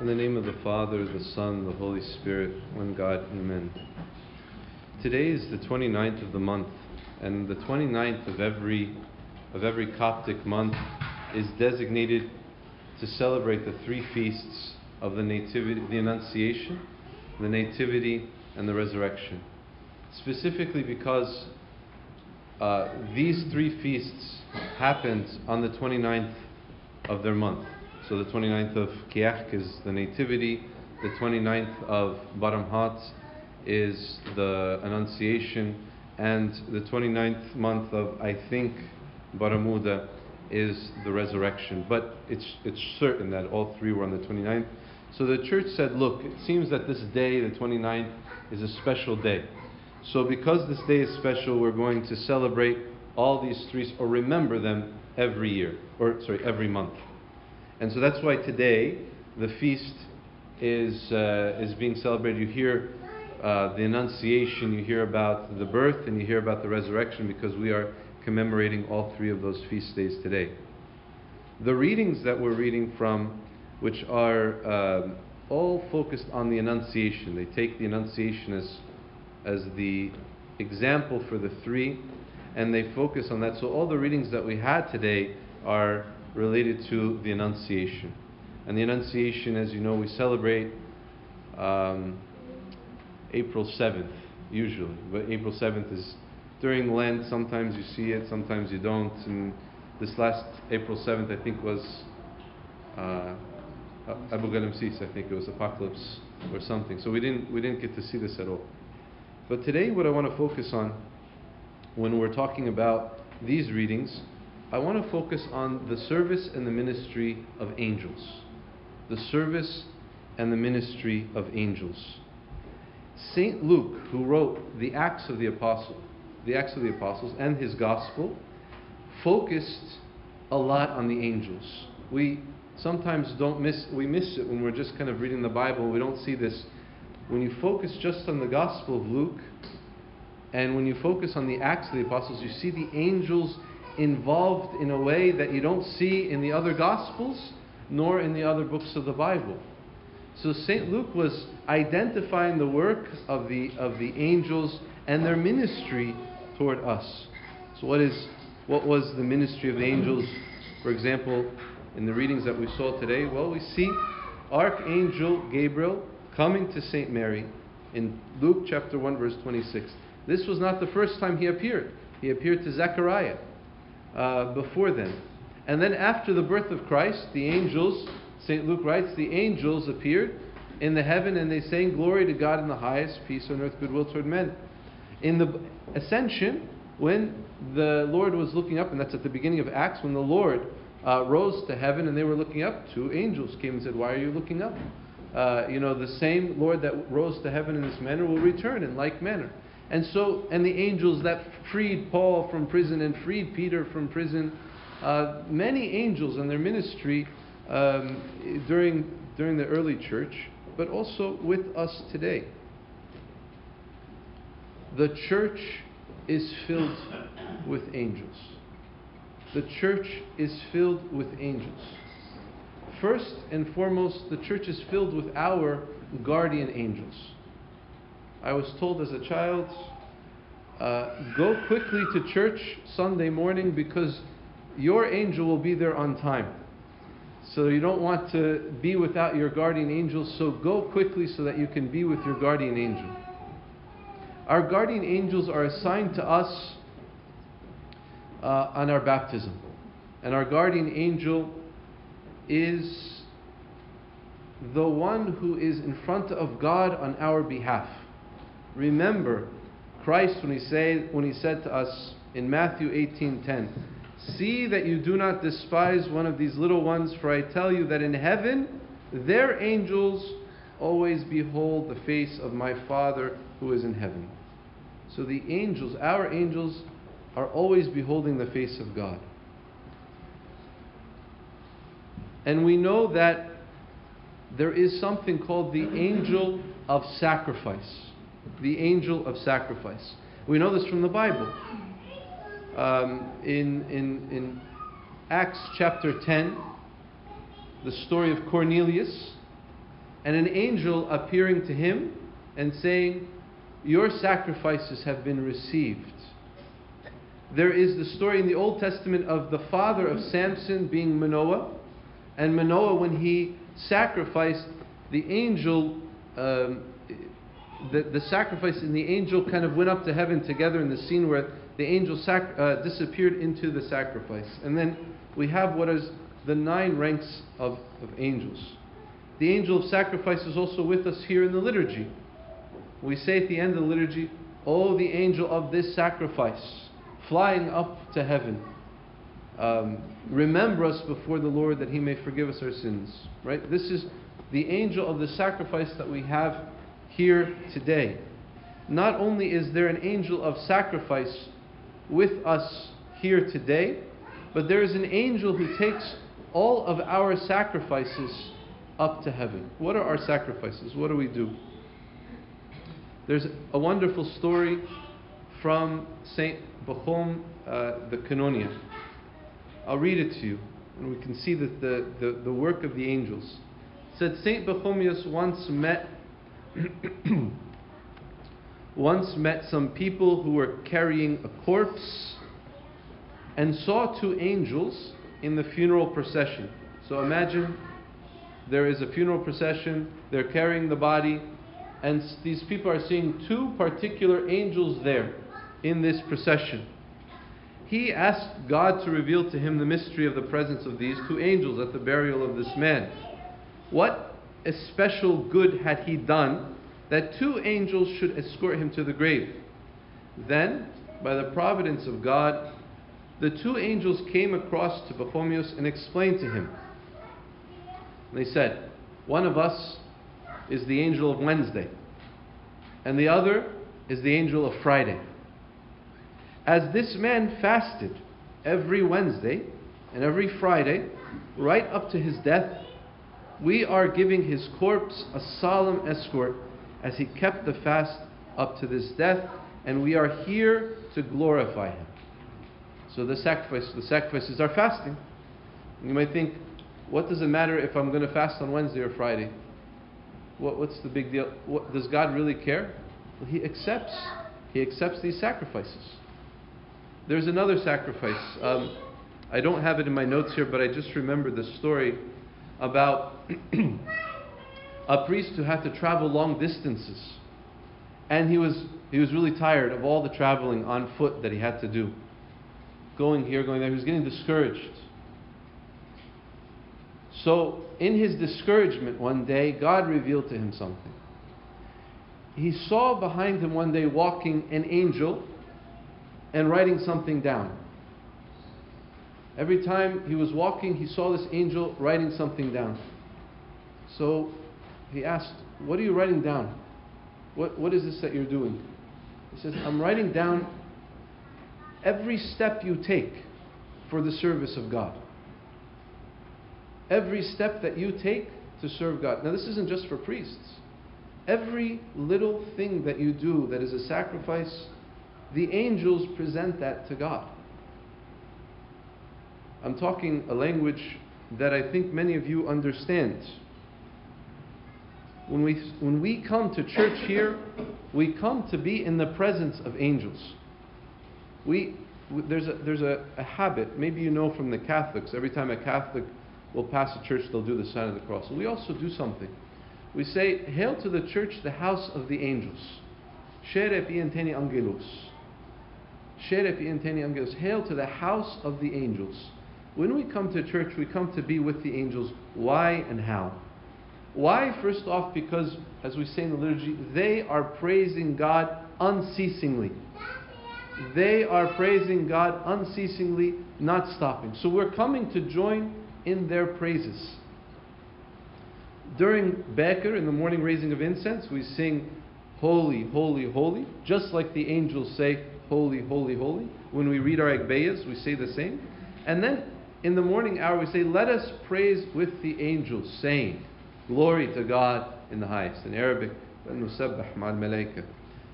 In the name of the Father, the Son, the Holy Spirit, one God, Amen. Today is the 29th of the month, and the 29th of every of every Coptic month is designated to celebrate the three feasts of the Nativity, the Annunciation, the Nativity, and the Resurrection. Specifically because uh, these three feasts happened on the 29th of their month. So the 29th of Kiahk is the Nativity, the 29th of Baramhat is the Annunciation, and the 29th month of, I think, Baramuda is the resurrection. But it's, it's certain that all three were on the 29th. So the church said, look, it seems that this day, the 29th, is a special day. So because this day is special, we're going to celebrate all these three, or remember them every year, or sorry, every month. And so that's why today the feast is, uh, is being celebrated. You hear uh, the Annunciation, you hear about the birth, and you hear about the resurrection because we are commemorating all three of those feast days today. The readings that we're reading from, which are uh, all focused on the Annunciation, they take the Annunciation as, as the example for the three, and they focus on that. So all the readings that we had today are related to the Annunciation. And the Annunciation, as you know, we celebrate um, April 7th, usually. But April 7th is during Lent. Sometimes you see it, sometimes you don't. And this last April 7th, I think, was uh, Abu Galamsis, I think it was Apocalypse or something. So we didn't, we didn't get to see this at all. But today, what I want to focus on when we're talking about these readings I want to focus on the service and the ministry of angels. The service and the ministry of angels. St. Luke, who wrote the Acts of the Apostle, the Acts of the Apostles and his gospel, focused a lot on the angels. We sometimes don't miss we miss it when we're just kind of reading the Bible. We don't see this. When you focus just on the gospel of Luke, and when you focus on the Acts of the Apostles, you see the angels involved in a way that you don't see in the other Gospels nor in the other books of the Bible. So St. Luke was identifying the work of the, of the angels and their ministry toward us. So what is what was the ministry of the angels? For example, in the readings that we saw today, well, we see Archangel Gabriel coming to St. Mary in Luke chapter 1 verse 26. This was not the first time he appeared. He appeared to Zechariah uh, before them. And then after the birth of Christ, the angels, St. Luke writes, the angels appeared in the heaven and they sang, Glory to God in the highest, peace on earth, goodwill toward men. In the ascension, when the Lord was looking up, and that's at the beginning of Acts, when the Lord uh, rose to heaven and they were looking up, two angels came and said, Why are you looking up? Uh, you know, the same Lord that rose to heaven in this manner will return in like manner. And so, and the angels that freed Paul from prison and freed Peter from prison, uh, many angels in their ministry um, during, during the early church, but also with us today. The church is filled with angels. The church is filled with angels. First and foremost, the church is filled with our guardian angels. I was told as a child, uh, go quickly to church Sunday morning because your angel will be there on time. So you don't want to be without your guardian angel, so go quickly so that you can be with your guardian angel. Our guardian angels are assigned to us uh, on our baptism. And our guardian angel is the one who is in front of God on our behalf. Remember, Christ when he, say, when he said to us in Matthew 18:10, "See that you do not despise one of these little ones, for I tell you that in heaven their angels always behold the face of my Father who is in heaven." So the angels, our angels, are always beholding the face of God. And we know that there is something called the angel of sacrifice the angel of sacrifice. We know this from the Bible. Um, in, in, in Acts chapter 10, the story of Cornelius, and an angel appearing to him and saying, Your sacrifices have been received. There is the story in the Old Testament of the father of Samson being Manoah, and Manoah, when he sacrificed, the angel, um, the, the sacrifice and the angel kind of went up to heaven together in the scene where the angel sac- uh, disappeared into the sacrifice. And then we have what is the nine ranks of, of angels. The angel of sacrifice is also with us here in the liturgy. We say at the end of the liturgy, Oh, the angel of this sacrifice, flying up to heaven. Um, remember us before the Lord that he may forgive us our sins. Right? This is the angel of the sacrifice that we have here today. Not only is there an angel of sacrifice with us here today, but there is an angel who takes all of our sacrifices up to heaven. What are our sacrifices? What do we do? There's a wonderful story from Saint Bochum, uh, the Canonia. I'll read it to you, and we can see that the, the, the work of the angels. It said Saint Pachomius once met once met some people who were carrying a corpse and saw two angels in the funeral procession. So imagine there is a funeral procession, they're carrying the body, and these people are seeing two particular angels there in this procession. He asked God to reveal to him the mystery of the presence of these two angels at the burial of this man. What especial good had he done that two angels should escort him to the grave? Then, by the providence of God, the two angels came across to Pachomius and explained to him. They said, One of us is the angel of Wednesday, and the other is the angel of Friday. As this man fasted every Wednesday and every Friday, right up to his death, we are giving his corpse a solemn escort as he kept the fast up to this death, and we are here to glorify him. So the sacrifice, the sacrifices are fasting. You might think, what does it matter if I'm going to fast on Wednesday or Friday? What, what's the big deal? What, does God really care? Well, he accepts. He accepts these sacrifices. There's another sacrifice. Um, I don't have it in my notes here, but I just remembered the story about a priest who had to travel long distances. And he was, he was really tired of all the traveling on foot that he had to do. Going here, going there. He was getting discouraged. So, in his discouragement one day, God revealed to him something. He saw behind him one day walking an angel and writing something down. Every time he was walking, he saw this angel writing something down. So he asked, What are you writing down? What, what is this that you're doing? He says, I'm writing down every step you take for the service of God. Every step that you take to serve God. Now, this isn't just for priests. Every little thing that you do that is a sacrifice, the angels present that to God. I'm talking a language that I think many of you understand. When we, when we come to church here, we come to be in the presence of angels. We, there's a, there's a, a habit, maybe you know from the Catholics, every time a Catholic will pass a church, they'll do the sign of the cross. We also do something. We say, Hail to the church, the house of the angels. Shere pienteni angelos. Shere pienteni angelos. Hail to the house of the angels. When we come to church, we come to be with the angels. Why and how? Why? First off, because, as we say in the liturgy, they are praising God unceasingly. They are praising God unceasingly, not stopping. So we're coming to join in their praises. During Beker, in the morning raising of incense, we sing, Holy, Holy, Holy, just like the angels say, Holy, Holy, Holy. When we read our Agbeyas, we say the same. And then in the morning hour, we say, Let us praise with the angels, saying, Glory to God in the highest. In Arabic,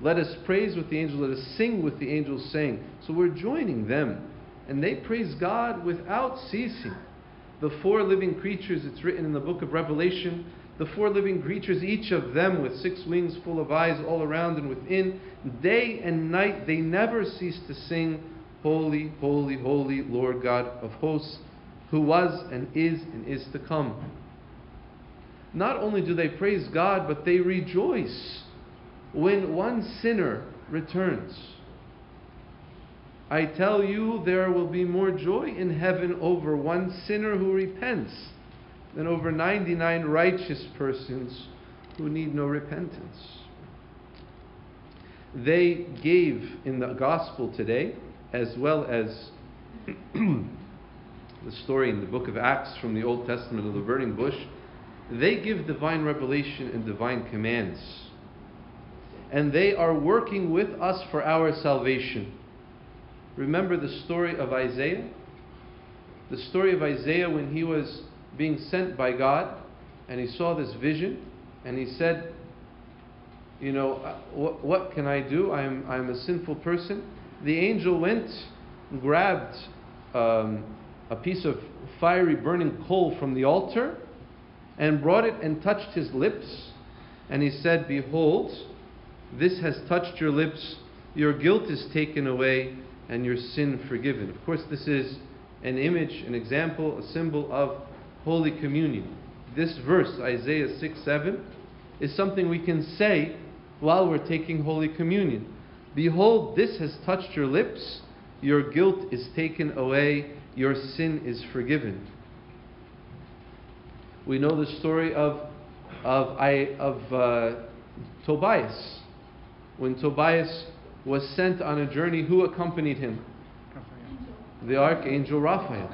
let us praise with the angels, let us sing with the angels, saying. So we're joining them. And they praise God without ceasing. The four living creatures, it's written in the book of Revelation, the four living creatures, each of them with six wings full of eyes all around and within, day and night they never cease to sing, Holy, holy, holy, Lord God of hosts, who was and is and is to come. Not only do they praise God, but they rejoice when one sinner returns. I tell you, there will be more joy in heaven over one sinner who repents than over 99 righteous persons who need no repentance. They gave in the gospel today, as well as the story in the book of Acts from the Old Testament of the burning bush, they give divine revelation and divine commands. And they are working with us for our salvation. Remember the story of Isaiah? The story of Isaiah when he was being sent by God and he saw this vision and he said, You know, uh, what, what can I do? I'm, I'm a sinful person. The angel went, grabbed um, a piece of fiery burning coal from the altar and brought it and touched his lips. And he said, Behold, this has touched your lips, your guilt is taken away, and your sin forgiven. Of course, this is an image, an example, a symbol of Holy Communion. This verse, Isaiah 6 7, is something we can say while we're taking Holy Communion. Behold, this has touched your lips, your guilt is taken away, your sin is forgiven. We know the story of, of, I, of uh, Tobias. When Tobias was sent on a journey, who accompanied him? The archangel Raphael.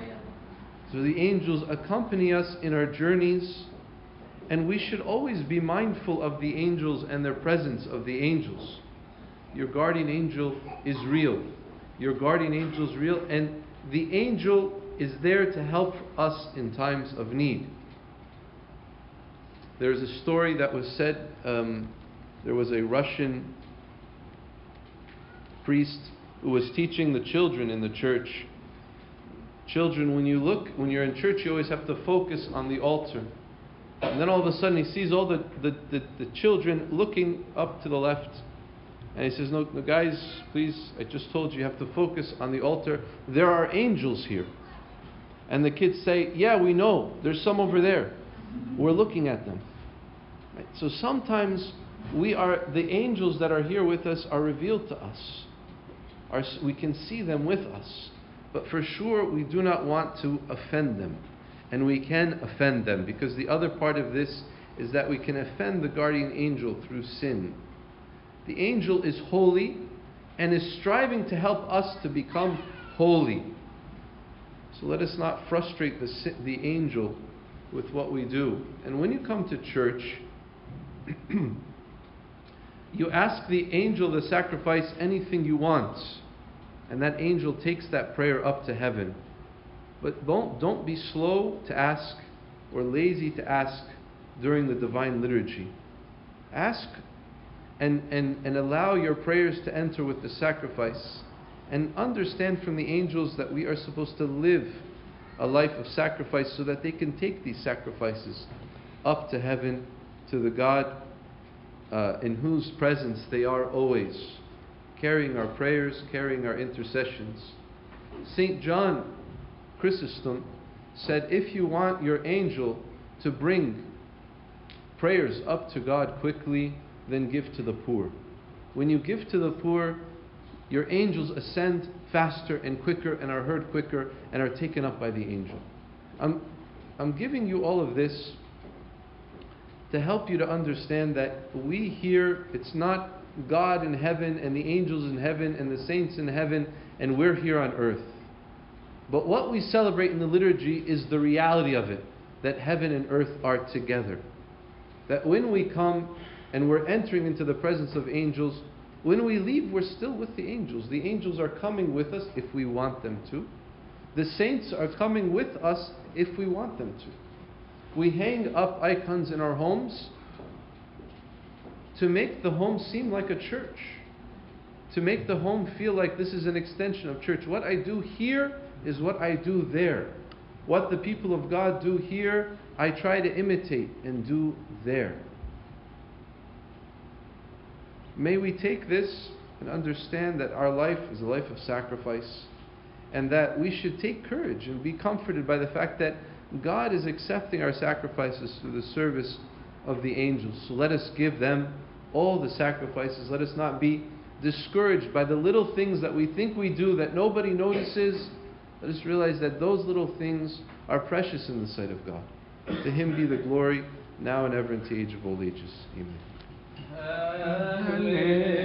So the angels accompany us in our journeys, and we should always be mindful of the angels and their presence of the angels. Your guardian angel is real. Your guardian angel is real, and the angel is there to help us in times of need. There's a story that was said um, there was a Russian priest who was teaching the children in the church. Children, when you look, when you're in church, you always have to focus on the altar. And then all of a sudden he sees all the, the, the, the children looking up to the left. And he says, no, no, guys, please, I just told you, you have to focus on the altar. There are angels here. And the kids say, Yeah, we know. There's some over there. We're looking at them. Right? So sometimes we are the angels that are here with us are revealed to us. We can see them with us. But for sure, we do not want to offend them. And we can offend them because the other part of this is that we can offend the guardian angel through sin. The angel is holy and is striving to help us to become holy. So let us not frustrate the, the angel with what we do. And when you come to church, you ask the angel to sacrifice anything you want, and that angel takes that prayer up to heaven. But don't, don't be slow to ask or lazy to ask during the divine liturgy. Ask and, and, and allow your prayers to enter with the sacrifice. And understand from the angels that we are supposed to live a life of sacrifice so that they can take these sacrifices up to heaven to the God uh, in whose presence they are always, carrying our prayers, carrying our intercessions. St. John Chrysostom said, If you want your angel to bring prayers up to God quickly, then give to the poor. When you give to the poor, your angels ascend faster and quicker and are heard quicker and are taken up by the angel. I'm, I'm giving you all of this to help you to understand that we here, it's not God in heaven and the angels in heaven and the saints in heaven and we're here on earth. But what we celebrate in the liturgy is the reality of it that heaven and earth are together. That when we come and we're entering into the presence of angels, when we leave, we're still with the angels. The angels are coming with us if we want them to. The saints are coming with us if we want them to. We hang up icons in our homes to make the home seem like a church, to make the home feel like this is an extension of church. What I do here is what I do there. what the people of God do here, I try to imitate and do there. May we take this and understand that our life is a life of sacrifice and that we should take courage and be comforted by the fact that God is accepting our sacrifices through the service of the angels. So let us give them all the sacrifices. Let us not be discouraged by the little things that we think we do that nobody notices. Let us realize that those little things are precious in the sight of God. To Him be the glory, now and ever, into age of old ages. Amen. subhanallah